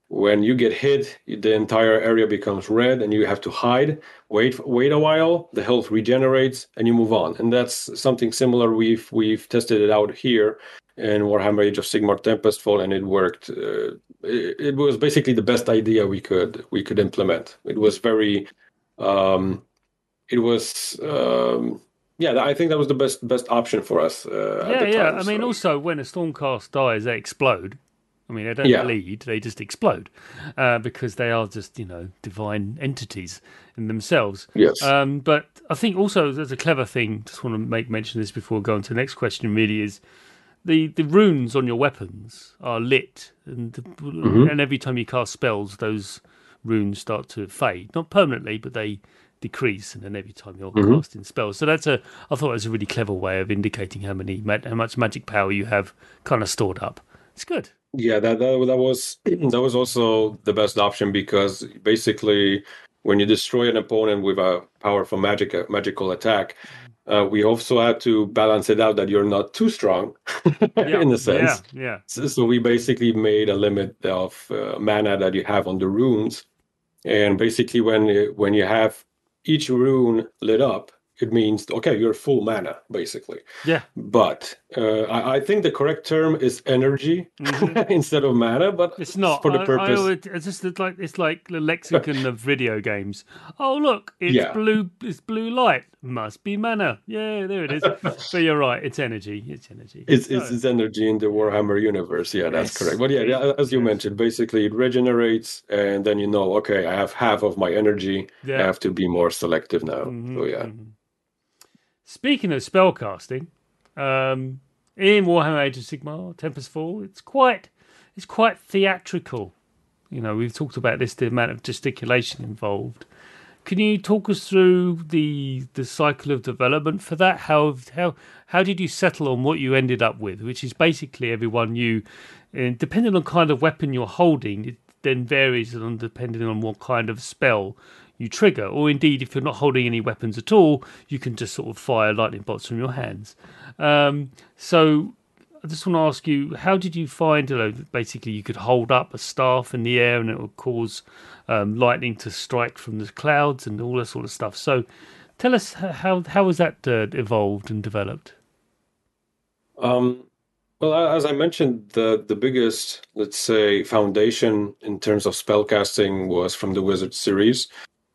when you get hit, the entire area becomes red and you have to hide. Wait, wait a while. The health regenerates and you move on. And that's something similar. We've we've tested it out here in Warhammer Age of Sigmar Tempestfall, and it worked. Uh, it, it, was basically the best idea we could we could implement. It was very. Um, it was um, yeah, I think that was the best best option for us. Uh, yeah, yeah. Time, I so. mean, also when a stormcast dies, they explode. I mean, they don't yeah. bleed; they just explode uh, because they are just you know divine entities in themselves. Yes. Um, but I think also there's a clever thing. Just want to make mention of this before going to the next question. Really, is the the runes on your weapons are lit, and mm-hmm. and every time you cast spells, those runes start to fade. Not permanently, but they decrease, and then every time you're mm-hmm. casting spells. So that's a I thought it was a really clever way of indicating how many how much magic power you have kind of stored up. It's good. Yeah, that that, that was that was also the best option because basically when you destroy an opponent with a powerful magic magical attack. Uh, we also had to balance it out that you're not too strong yeah, in a sense. Yeah, yeah. So, so, we basically made a limit of uh, mana that you have on the runes, and basically when when you have each rune lit up, it means okay, you're full mana basically. Yeah. But uh, I, I, think the correct term is energy mm-hmm. instead of mana. But it's not for the purpose. I, I it's just like it's like the lexicon of video games. Oh look, it's yeah. blue. It's blue light. Must be mana. Yeah, there it is. but you're right. It's energy. It's energy. It's, it's, it's energy in the Warhammer universe. Yeah, that's yes. correct. But yeah, yeah, as you yes. mentioned, basically it regenerates, and then you know, okay, I have half of my energy. Yeah. I have to be more selective now. Mm-hmm. So yeah. Mm-hmm. Speaking of spellcasting, um, in Warhammer Age of Sigmar, Tempestfall, it's quite it's quite theatrical. You know, we've talked about this, the amount of gesticulation involved. Can you talk us through the the cycle of development for that? How how how did you settle on what you ended up with, which is basically everyone you, and depending on kind of weapon you're holding, it then varies on depending on what kind of spell you trigger, or indeed, if you're not holding any weapons at all, you can just sort of fire lightning bolts from your hands. Um, so, I just want to ask you, how did you find, you know, basically you could hold up a staff in the air and it would cause um, lightning to strike from the clouds and all that sort of stuff. So, tell us how how was that uh, evolved and developed? Um, well, as I mentioned, the the biggest, let's say, foundation in terms of spellcasting was from the Wizard series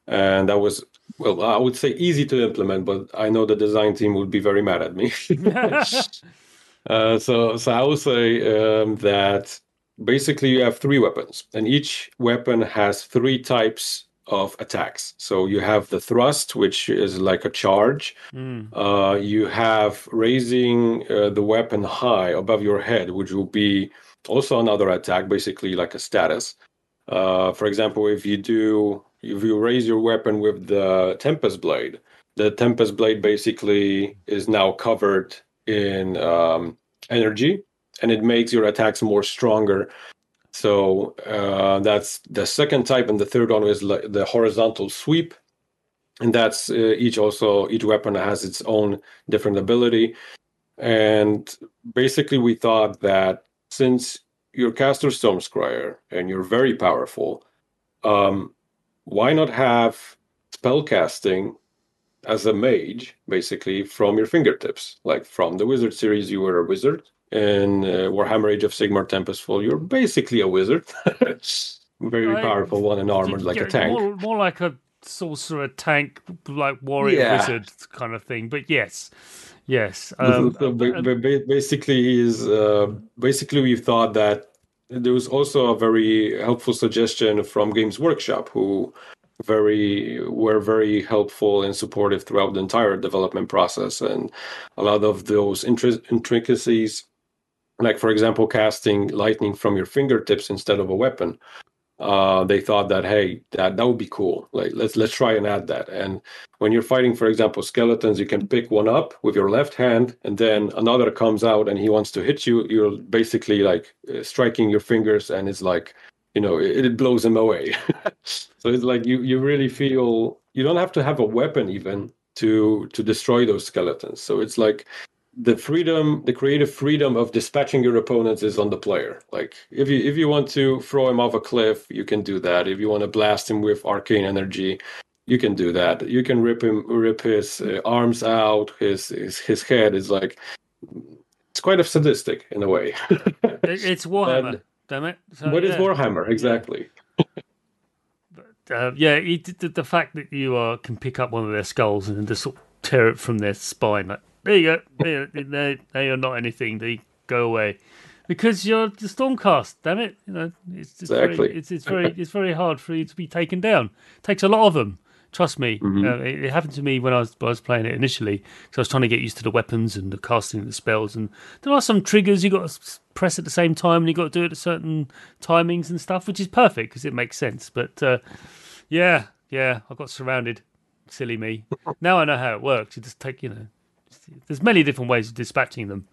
and that was well i would say easy to implement but i know the design team would be very mad at me. Uh, so so i would say um, that basically you have three weapons and each weapon has three types of attacks. So you have the thrust which is like a charge. Mm. uh, you have raising uh, the weapon high above your head which will be also another attack basically like a status. Uh, for example if you do if you raise your weapon with the Tempest Blade, the Tempest Blade basically is now covered in um, energy, and it makes your attacks more stronger. So uh, that's the second type, and the third one is the horizontal sweep, and that's uh, each also each weapon has its own different ability. And basically, we thought that since you're caster Stormscryer and you're very powerful, um, why not have spellcasting as a mage, basically from your fingertips? Like from the Wizard series, you were a wizard. In uh, Warhammer Age of Sigmar Tempestfall, you're basically a wizard. Very powerful one and armored like a tank. More, more, like a sorcerer tank, like warrior yeah. wizard kind of thing. But yes, yes. Um, so basically, is uh, basically we thought that there was also a very helpful suggestion from Games Workshop, who very were very helpful and supportive throughout the entire development process, and a lot of those intricacies, like for example, casting lightning from your fingertips instead of a weapon, uh, they thought that hey that that would be cool. Like let's let's try and add that. And when you're fighting for example skeletons you can pick one up with your left hand and then another comes out and he wants to hit you. You're basically like uh, striking your fingers and it's like you know it, it blows him away. So it's like you you really feel you don't have to have a weapon even to to destroy those skeletons. So it's like the freedom the creative freedom of dispatching your opponents is on the player. Like if you if you want to throw him off a cliff you can do that. If you want to blast him with arcane energy you can do that. You can rip him rip his uh, arms out. His, his his head is like it's quite of sadistic in a way. It's warhammer and, damn it. So, what yeah. is warhammer exactly. But, uh, yeah the, the, fact that you uh, can pick up one of their skulls and just sort of tear it from their spine like there you go. they, they are not anything. They go away because you're the Stormcast. Damn it! You know it's, it's exactly. Very, it's, it's very it's very hard for you to be taken down. It takes a lot of them. Trust me. Mm-hmm. Uh, it, it, happened to me when I was when I was playing it initially because I was trying to get used to the weapons and the casting of the spells. And there are some triggers you got to press at the same time and you got to do it at certain timings and stuff, which is perfect because it makes sense. But uh, yeah, yeah, I got surrounded. Silly me. now I know how it works. You just take you know there's many different ways of dispatching them.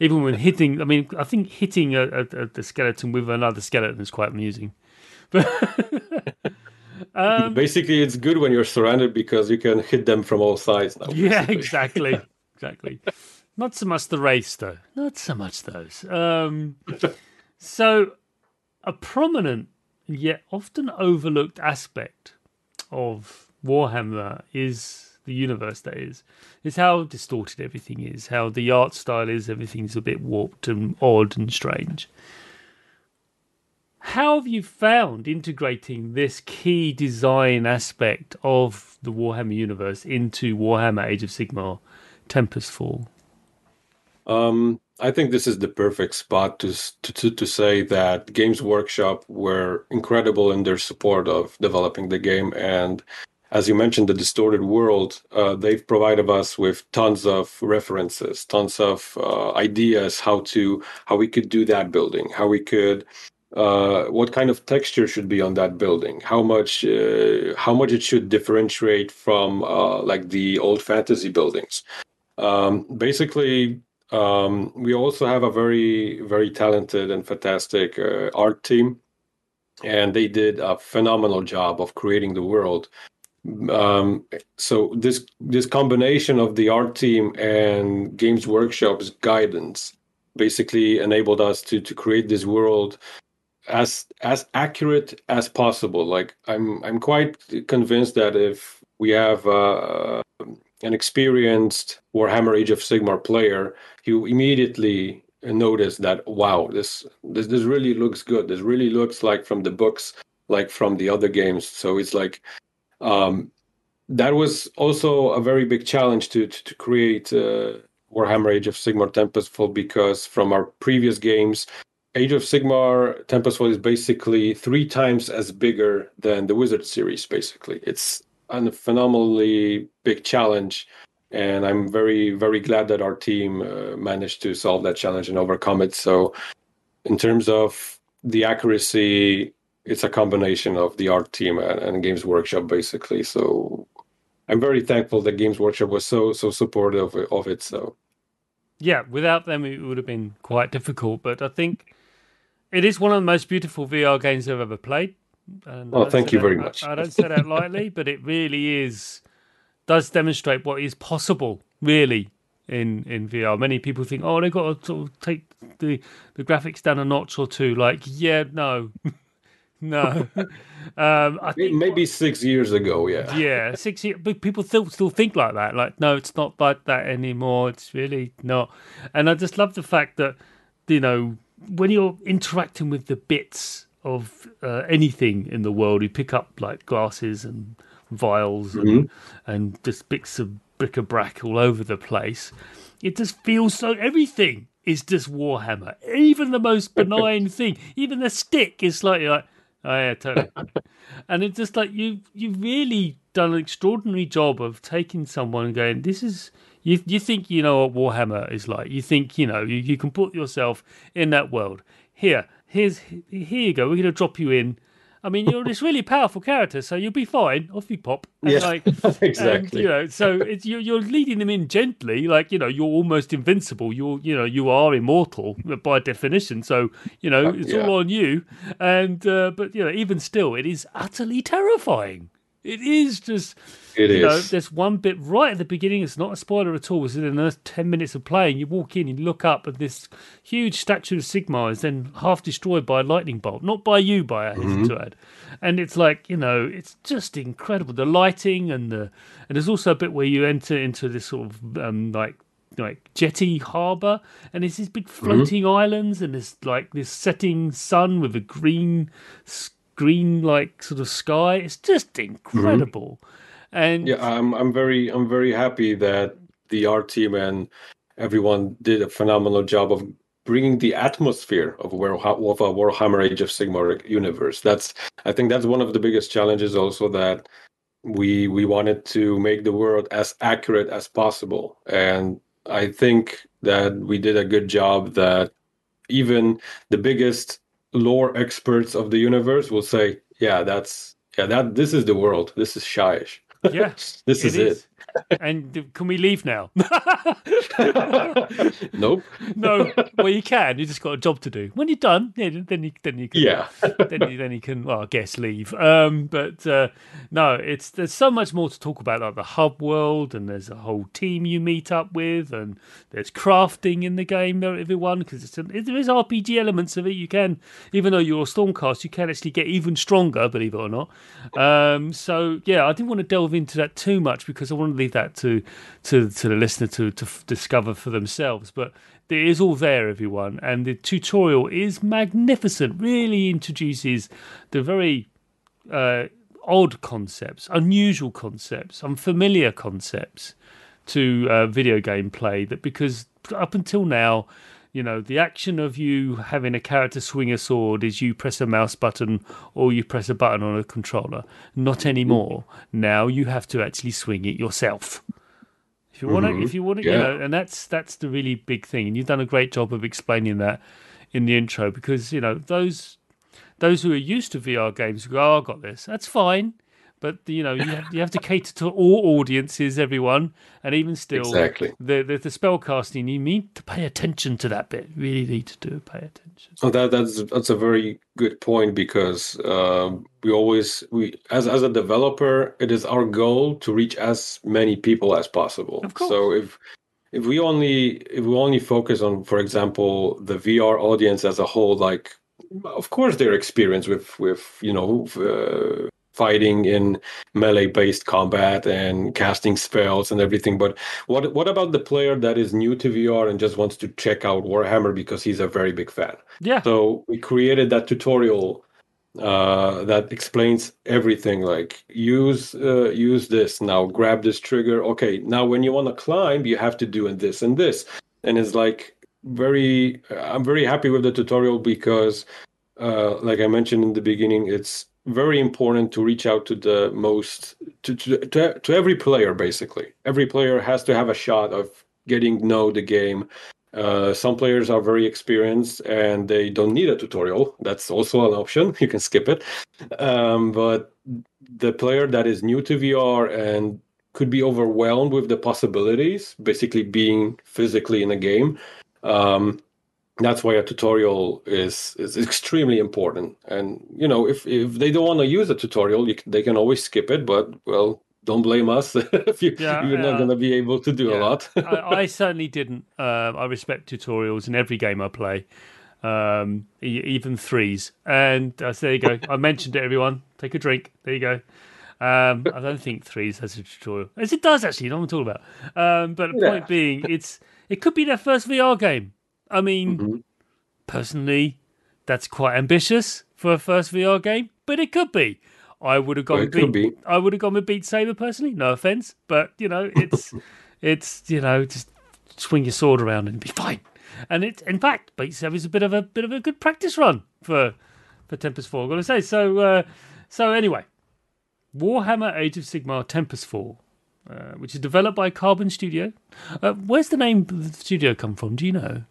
Even when hitting, I mean, I think hitting a, a, a skeleton with another skeleton is quite amusing. um, basically, it's good when you're surrounded because you can hit them from all sides. Now, yeah, exactly, exactly. Not so much the race, though. Not so much those. Um, so, a prominent yet often overlooked aspect of Warhammer is the universe that is, is how distorted everything is, how the art style is, everything's a bit warped and odd and strange. How have you found integrating this key design aspect of the Warhammer universe into Warhammer Age of Sigmar Tempestfall? Um, I think this is the perfect spot to, to to say that Games Workshop were incredible in their support of developing the game, and as you mentioned, the distorted world. Uh, they've provided us with tons of references, tons of uh, ideas how to how we could do that building, how we could. Uh, what kind of texture should be on that building? How much, uh, how much it should differentiate from uh, like the old fantasy buildings? Um, basically, um, we also have a very, very talented and fantastic uh, art team, and they did a phenomenal job of creating the world. Um, so this this combination of the art team and Games Workshop's guidance basically enabled us to to create this world as as accurate as possible. Like I'm I'm quite convinced that if we have uh, an experienced Warhammer Age of Sigmar player, you immediately notice that wow, this this this really looks good. This really looks like from the books, like from the other games. So it's like that was also a very big challenge to to, to create uh, Warhammer Age of Sigmar Tempestfall because from our previous games. Age of Sigmar Tempestfall is basically three times as bigger than the Wizard series. Basically, it's a phenomenally big challenge and i'm very very glad that our team uh, managed to solve that challenge and overcome it so in terms of the accuracy it's a combination of the art team and, and games workshop basically so i'm very thankful that games workshop was so so supportive of it so yeah without them it would have been quite difficult but i think it is one of the most beautiful vr games i've ever played and oh, thank you very much. I, I don't say that lightly, but it really is does demonstrate what is possible, really, in in VR. Many people think, oh, they've got to sort of take the the graphics down a notch or two. Like, yeah, no. no, um, I think maybe six years ago, yeah, yeah, six years. But people still still think like that. Like, no, it's not like that anymore. It's really not. And I just love the fact that you know when you're interacting with the bits of uh, anything in the world. You pick up like glasses and vials and mm-hmm. and just bits of bric-a-brac all over the place. It just feels so. Everything is just Warhammer. Even the most benign thing, even the stick is slightly like, oh yeah, totally. and it's just like you you've really done an extraordinary job of taking someone and going, this is. You, you think you know what Warhammer is like. You think you know you, you can put yourself in that world. Here, here's here you go. We're to drop you in. I mean, you're this really powerful character, so you'll be fine. Off you pop. And yeah, like, exactly. And, you know, so it's, you're, you're leading them in gently, like you know, you're almost invincible. You're, you know, you are immortal by definition. So you know, it's yeah. all on you. And uh, but you know, even still, it is utterly terrifying. It is just. It you is. Know, there's one bit right at the beginning. It's not a spoiler at all. It's in the first ten minutes of playing. You walk in, you look up, and this huge statue of Sigmar is then half destroyed by a lightning bolt. Not by you, by I mm-hmm. to add. And it's like you know, it's just incredible. The lighting and the and there's also a bit where you enter into this sort of um, like like jetty harbour, and there's these big mm-hmm. floating mm-hmm. islands, and there's like this setting sun with a green green like sort of sky. It's just incredible. Mm-hmm. And yeah, I'm I'm very I'm very happy that the art team and everyone did a phenomenal job of bringing the atmosphere of where of a Warhammer Age of Sigmar universe. That's I think that's one of the biggest challenges also that we we wanted to make the world as accurate as possible and I think that we did a good job that even the biggest lore experts of the universe will say, yeah, that's yeah, that this is the world. This is Shyish. Yeah, this is, is, it and can we leave now? nope. no. Well, you can. You just got a job to do. When you're done, yeah, then you then you can. Yeah. then you then you can. Well, I guess leave. Um, but uh, no, it's there's so much more to talk about, like the hub world, and there's a whole team you meet up with, and there's crafting in the game. Everyone, because it's there is RPG elements of it. You can, even though you're a Stormcast, you can actually get even stronger, believe it or not. Um, so yeah, I didn't want to delve into that too much because I wanted to leave that to to to the listener to to f- discover for themselves. But it is all there, everyone, and the tutorial is magnificent. Really introduces the very uh, odd concepts, unusual concepts, unfamiliar concepts to uh, video game play. That because up until now you know, the action of you having a character swing a sword is you press a mouse button or you press a button on a controller. Not anymore. Now you have to actually swing it yourself. If you want to, if mm-hmm. you want to, Yeah. you know, and that's that's the really big thing. And you've done a great job of explaining that in the intro because you know those those who are used to VR games go, oh, I got this. That's fine. But you know, you have, you have to cater to all audiences, everyone, and even still, Exactly. the, the the spell casting. You need to pay attention to that bit. Really need to do pay attention. So that that's that's a very good point because um, we always we as as a developer, it is our goal to reach as many people as possible. Of course. So if if we only if we only focus on, for example, the VR audience as a whole, like of course their experience with with you know uh, fighting in melee based combat and casting spells and everything, but what what about the player that is new to VR and just wants to check out Warhammer because he's a very big fan? Yeah, So we created that tutorial uh, that explains everything. Like use uh, use this now. Grab this trigger. Okay, now when you want to climb, you have to do this and this. And it's like very. I'm very happy with the tutorial because, uh, like I mentioned in the beginning, it's very important to reach out to the most to to to, to every player. Basically, every player has to have a shot of getting know the game uh, some players are very experienced and they don't need a tutorial. That's also an option. You can skip it. Um, but the player that is new to VR and could be overwhelmed with the possibilities, basically being physically in a game, um, that's why a tutorial is is extremely important. And you know, if if they don't want to use a tutorial, you, they can always skip it. But well, don't blame us if you, Yeah, you're yeah. not going to be able to do a lot. I, I certainly didn't. Um, I respect tutorials in every game I play, um, e- even threes. And uh, so there you go. I mentioned it, everyone. Take a drink. There you go. Um, I don't think threes has a tutorial. As it does, actually. You know what I'm talking about. Um, but the Yeah. point being, it's it could be their first VR game. I mean, Mhm. personally, that's quite ambitious for a first VR game, but it could be. I would have gone Well, with it could Beat, I would have gone with Beat Saber personally. No offense, but you know, it's it's you know just swing your sword around and be fine. And it, in fact, Beat Saber is a bit of a bit of a good practice run for for Tempestfall. I've got to say. So uh, so anyway, Warhammer Age of Sigmar Tempestfall, uh, which is developed by Carbon Studio. Uh, where's the name of the studio come from? Do you know?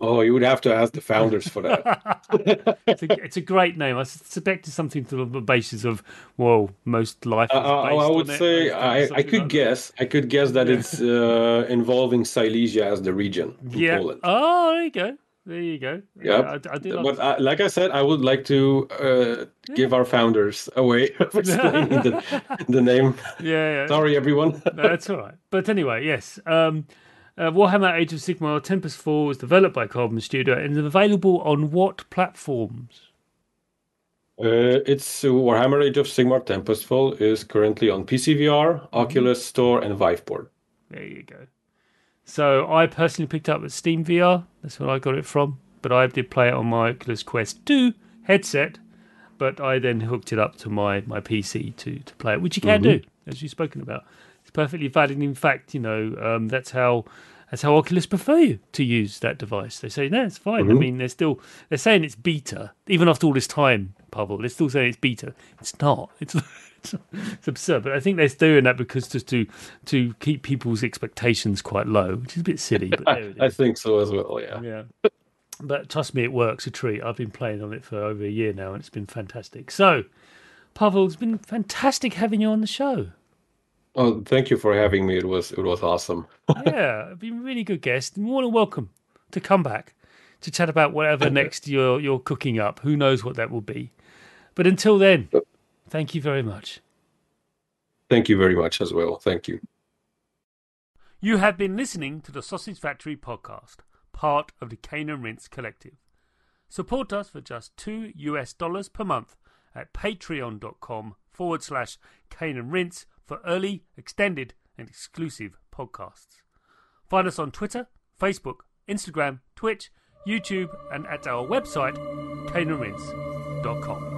Oh, you would have to ask the founders for that. It's a, it's a great name. I suspect it's something to the basis of well, most life. Is Uh, I, would say I, I could like that. guess. I could guess that it's uh, involving Silesia as the region in Yeah. Poland. Oh, there you go. There you go. Yep. Yeah, I, I But uh, like I said, I would like to uh, give our founders a way of explaining the, the name. Yeah, yeah. Sorry, everyone. No, that's all right. But anyway, yes. Um, uh, Warhammer Age of Sigmar Tempestfall was developed by Carbon Studio and is available on what platforms? Uh, it's uh, Warhammer Age of Sigmar Tempestfall is currently on PC VR, Mm-hmm. Oculus Store, and Viveport. There you go. So I personally picked up at Steam VR. That's where I got it from. But I did play it on my Oculus Quest 2 headset. But I then hooked it up to my, my PC to, to play it, which you can do, as you've spoken about. Perfectly valid. In fact, you know, um, that's how that's how Oculus prefer you to use that device. They say, no, it's fine. I mean, they're still they're saying it's beta, even after all this time, Pawel. They're still saying it's beta. It's not. It's it's, it's absurd. But I think they're doing that because just to to keep people's expectations quite low, which is a bit silly. But I think so as well. Yeah. Yeah. But trust me, it works a treat. I've been playing on it for over a year now, and it's been fantastic. So, Pawel, it's been fantastic having you on the show. Oh, thank you for having me. It was it was awesome. yeah, you've been a really good guest. More than welcome to come back to chat about whatever next you're you're cooking up. Who knows what that will be? But until then, uh, thank you very much. Thank you very much as well. Thank you. You have been listening to the Sausage Factory podcast, part of the Cane and Rinse Collective. Support us for just two US dollars per month at patreon.com forward slash Cane and Rinse for early, extended, and exclusive podcasts. Find us on Twitter, Facebook, Instagram, Twitch, YouTube, and at our website, caneandrinse.com.